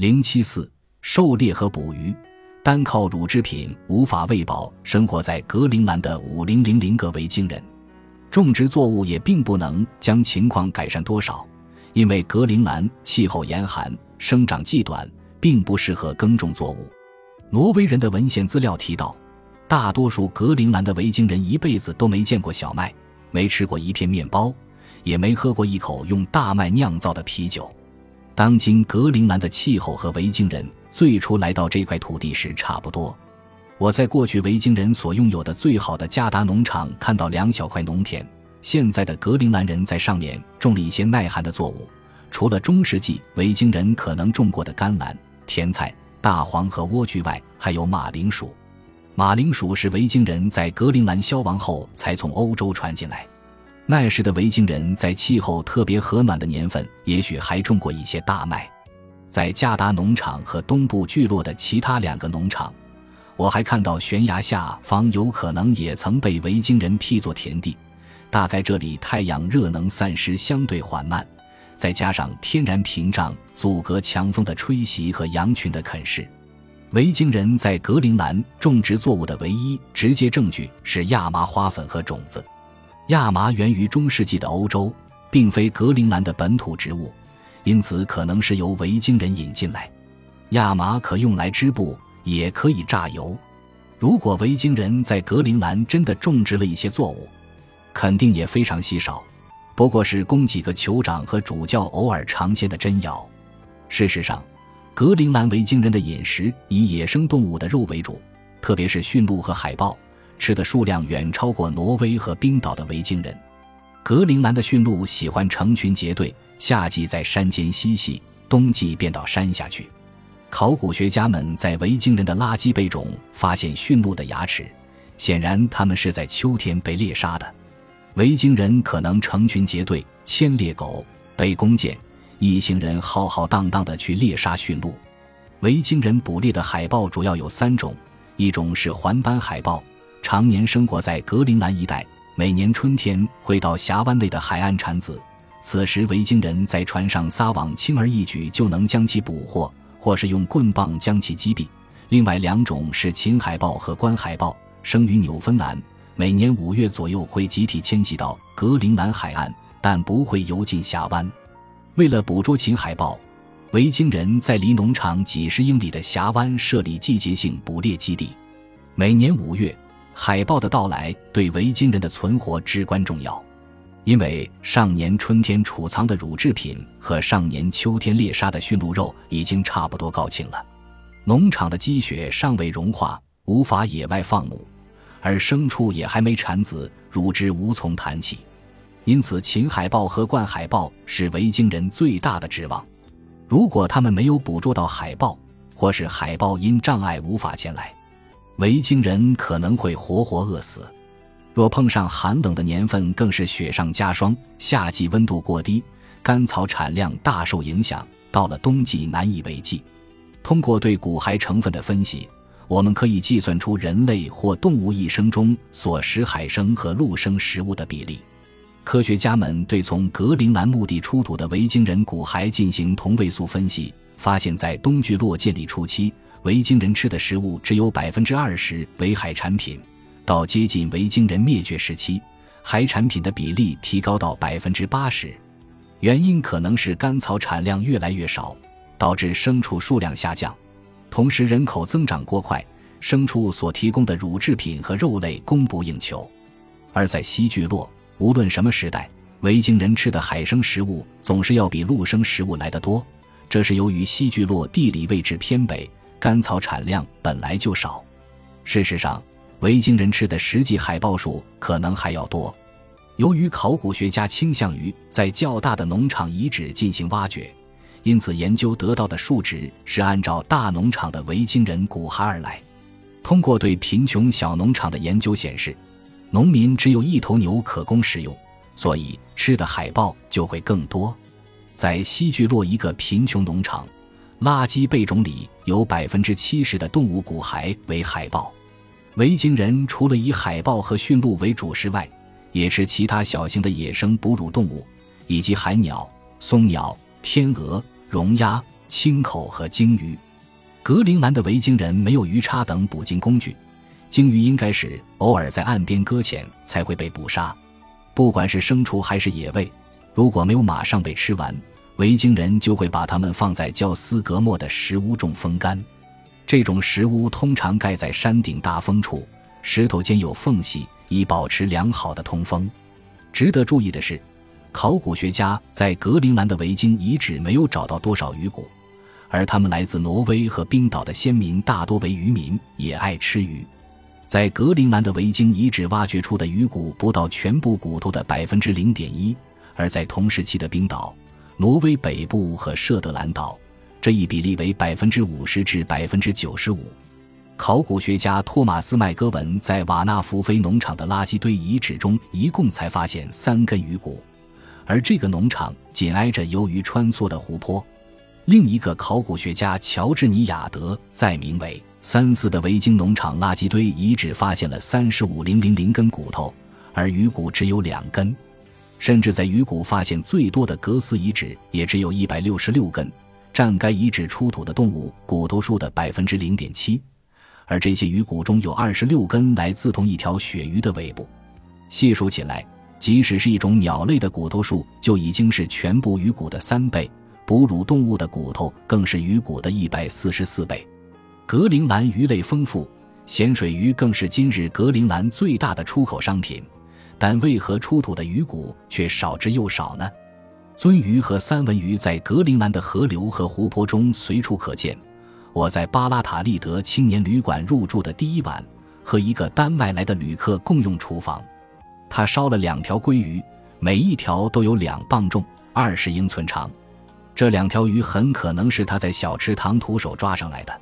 零七四，狩猎和捕鱼，单靠乳制品无法喂饱生活在格陵兰的五零零零个维京人。种植作物也并不能将情况改善多少，因为格陵兰气候严寒，生长季短，并不适合耕种作物。挪威人的文献资料提到，大多数格陵兰的维京人一辈子都没见过小麦，没吃过一片面包，也没喝过一口用大麦酿造的啤酒。当今格陵兰的气候和维京人最初来到这块土地时差不多。我在过去维京人所拥有的最好的加达农场看到两小块农田，现在的格陵兰人在上面种了一些耐寒的作物，除了中世纪维京人可能种过的甘蓝、甜菜、大黄和莴苣外，还有马铃薯。马铃薯是维京人在格陵兰消亡后才从欧洲传进来。那时的维京人在气候特别和暖的年份，也许还种过一些大麦。在加达农场和东部聚落的其他两个农场。我还看到悬崖下方有可能也曾被维京人辟作田地，大概这里太阳热能散失相对缓慢，再加上天然屏障阻隔强风的吹袭和羊群的啃食。维京人在格陵兰种植作物的唯一直接证据是亚麻花粉和种子。亚麻源于中世纪的欧洲，并非格陵兰的本土植物，因此可能是由维京人引进来。亚麻可用来织布。也可以榨油。如果维京人在格陵兰真的种植了一些作物，肯定也非常稀少，不过是供几个酋长和主教偶尔尝鲜的珍肴。事实上，格陵兰维京人的饮食以野生动物的肉为主，特别是驯鹿和海豹，吃的数量远超过挪威和冰岛的维京人。格陵兰的驯鹿喜欢成群结队，夏季在山间嬉戏，冬季便到山下去。考古学家们在维京人的垃圾贝中发现驯鹿的牙齿，显然他们是在秋天被猎杀的。维京人可能成群结队牵猎狗、背弓箭，一行人浩浩荡荡地去猎杀驯鹿。维京人捕猎的海豹主要有三种，一种是环斑海豹，常年生活在格陵兰一带，每年春天会到峡湾内的海岸产子，此时维京人在船上撒网，轻而易举就能将其捕获。或是用棍棒将其击毙。另外两种是秦海豹和关海豹，生于纽芬兰，每年五月左右会集体迁徙到格陵兰海岸，但不会游进峡湾。为了捕捉秦海豹，维京人在离农场几十英里的峡湾设立季节性捕猎基地。每年五月，海豹的到来对维京人的存活至关重要。因为上年春天储藏的乳制品和上年秋天猎杀的驯鹿肉已经差不多告罄了，农场的积雪尚未融化，无法野外放牧，而牲畜也还没产子，乳汁无从谈起。因此，秦海豹和冠海豹是维京人最大的指望。如果他们没有捕捉到海豹，或是海豹因障碍无法前来，维京人可能会活活饿死。若碰上寒冷的年份，更是雪上加霜。夏季温度过低，甘草产量大受影响，到了冬季难以为继。通过对骨骸成分的分析，我们可以计算出人类或动物一生中所食海生和陆生食物的比例。科学家们对从格陵兰墓地出土的维京人骨骸进行同位素分析，发现，在东聚落建立初期，维京人吃的食物只有百分之二十为海产品。到接近维京人灭绝时期，海产品的比例提高到百分之八十，原因可能是甘草产量越来越少，导致牲畜数量下降，同时人口增长过快，牲畜所提供的乳制品和肉类供不应求。而在西聚落，无论什么时代，维京人吃的海生食物总是要比陆生食物来得多，这是由于西聚落地理位置偏北，甘草产量本来就少。事实上。维京人吃的实际海豹数可能还要多。由于考古学家倾向于在较大的农场遗址进行挖掘，因此研究得到的数值是按照大农场的维京人骨骸而来。通过对贫穷小农场的研究显示，农民只有一头牛可供食用，所以吃的海豹就会更多。在西聚落一个贫穷农场，垃圾贝种里有百分之七十的动物骨骸为海豹。维京人除了以海豹和驯鹿为主食外，也吃其他小型的野生哺乳动物，以及海鸟、松鸟、天鹅、绒鸭、青口和鲸鱼。格陵兰的维京人没有鱼叉等捕鲸工具，鲸鱼应该是偶尔在岸边搁浅才会被捕杀。不管是牲畜还是野味，如果没有马上被吃完，维京人就会把它们放在叫斯格莫的石屋中风干。这种石屋通常盖在山顶大风处，石头间有缝隙，以保持良好的通风。值得注意的是，考古学家在格陵兰的维京遗址没有找到多少鱼骨，而他们来自挪威和冰岛的先民大多为渔民，也爱吃鱼。在格陵兰的维京遗址挖掘出的鱼骨不到全部骨头的百分之零点一，而在同时期的冰岛、挪威北部和舍德兰岛，这一比例为百分之五十至百分之九十五。考古学家托马斯·麦戈文在瓦纳福菲农场的垃圾堆遗址中一共才发现三根鱼骨，而这个农场紧挨着由于穿梭的湖泊。另一个考古学家乔治尼亚德在名为。三四的维京农场垃圾堆遗址发现了三十五零零零根骨头，而鱼骨只有两根，甚至在鱼骨发现最多的格斯遗址也只有一百六十六根，占该遗址出土的动物骨头数的百分之零点七。而这些鱼骨中有二十六根来自同一条鳕鱼的尾部，细数起来，即使是一种鸟类的骨头数就已经是全部鱼骨的三倍，哺乳动物的骨头更是鱼骨的一百四十四倍。格陵兰鱼类丰富，咸水鱼更是今日格陵兰最大的出口商品，但为何出土的鱼骨却少之又少呢？鳟鱼和三文鱼在格陵兰的河流和湖泊中随处可见。我在巴拉塔利德青年旅馆入住的第一晚，和一个丹麦来的旅客共用厨房，他烧了两条鲑鱼，每一条都有两磅重，二十英寸长。这两条鱼很可能是他在小池塘徒手抓上来的。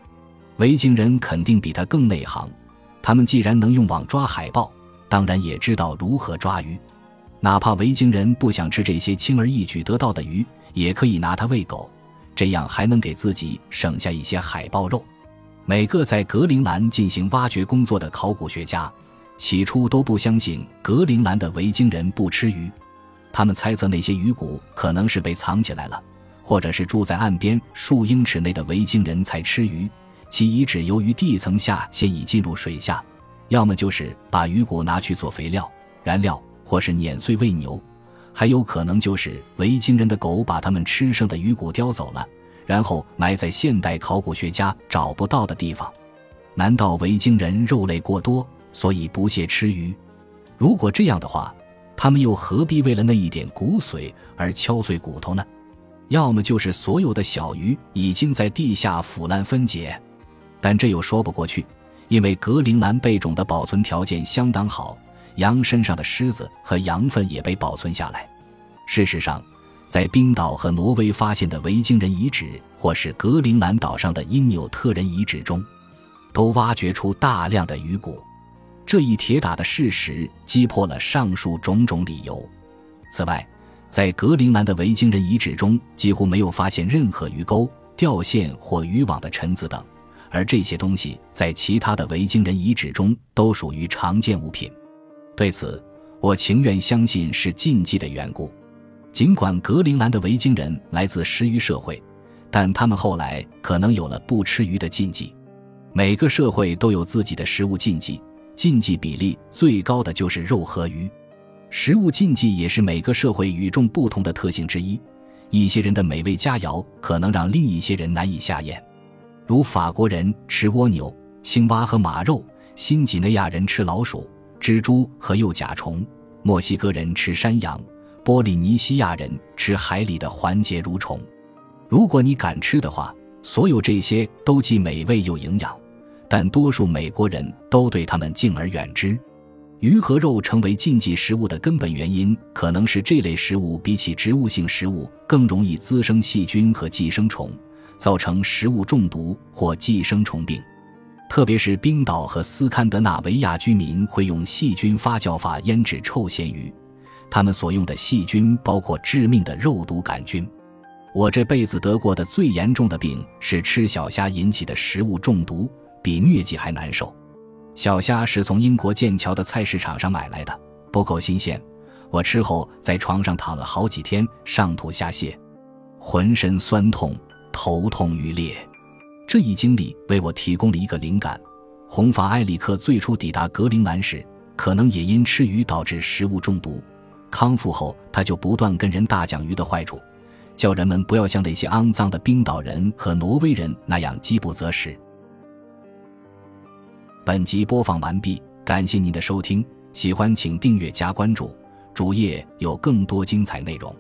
维京人肯定比他更内行，他们既然能用网抓海豹，当然也知道如何抓鱼。哪怕维京人不想吃这些轻而易举得到的鱼，也可以拿它喂狗，这样还能给自己省下一些海豹肉。每个在格陵兰进行挖掘工作的考古学家，起初都不相信格陵兰的维京人不吃鱼，他们猜测那些鱼骨可能是被藏起来了，或者是住在岸边数英尺内的维京人才吃鱼。其遗址由于地层下陷已进入水下，要么就是把鱼骨拿去做肥料、燃料，或是碾碎喂牛，还有可能就是维京人的狗把它们吃剩的鱼骨叼走了，然后埋在现代考古学家找不到的地方。难道维京人肉类过多，所以不屑吃鱼？如果这样的话，他们又何必为了那一点骨髓而敲碎骨头呢？要么就是所有的小鱼已经在地下腐烂分解。但这又说不过去，因为格陵兰贝种的保存条件相当好，羊身上的虱子和羊粪也被保存下来。事实上，在冰岛和挪威发现的维京人遗址，或是格陵兰岛上的因纽特人遗址中，都挖掘出大量的鱼骨。这一铁打的事实击破了上述种种理由。此外，在格陵兰的维京人遗址中，几乎没有发现任何鱼钩、钓线或渔网的尘子等。而这些东西在其他的维京人遗址中都属于常见物品，对此我情愿相信是禁忌的缘故。尽管格陵兰的维京人来自食鱼社会，但他们后来可能有了不吃鱼的禁忌。每个社会都有自己的食物禁忌，禁忌比例最高的就是肉和鱼。食物禁忌也是每个社会与众不同的特性之一。一些人的美味佳肴可能让另一些人难以下咽。如法国人吃蜗牛、青蛙和马肉，新几内亚人吃老鼠、蜘蛛和幼甲虫，墨西哥人吃山羊，波利尼西亚人吃海里的环节蠕虫。如果你敢吃的话，所有这些都既美味又营养，但多数美国人都对它们敬而远之。鱼和肉成为禁忌食物的根本原因，可能是这类食物比起植物性食物更容易滋生细菌和寄生虫。造成食物中毒或寄生虫病，特别是冰岛和斯堪的纳维亚居民会用细菌发酵法腌制臭咸鱼，他们所用的细菌包括致命的肉毒杆菌。我这辈子得过的最严重的病是吃小虾引起的食物中毒，比疟疾还难受。小虾是从英国剑桥的菜市场上买来的，不够新鲜，我吃后在床上躺了好几天，上吐下泻，浑身酸痛。头痛欲裂。这一经历为我提供了一个灵感：红发埃里克最初抵达格陵兰时，可能也因吃鱼导致食物中毒。康复后，他就不断跟人大讲鱼的坏处，叫人们不要像那些肮脏的冰岛人和挪威人那样饥不择食。本集播放完毕，感谢您的收听，喜欢请订阅加关注，主页有更多精彩内容。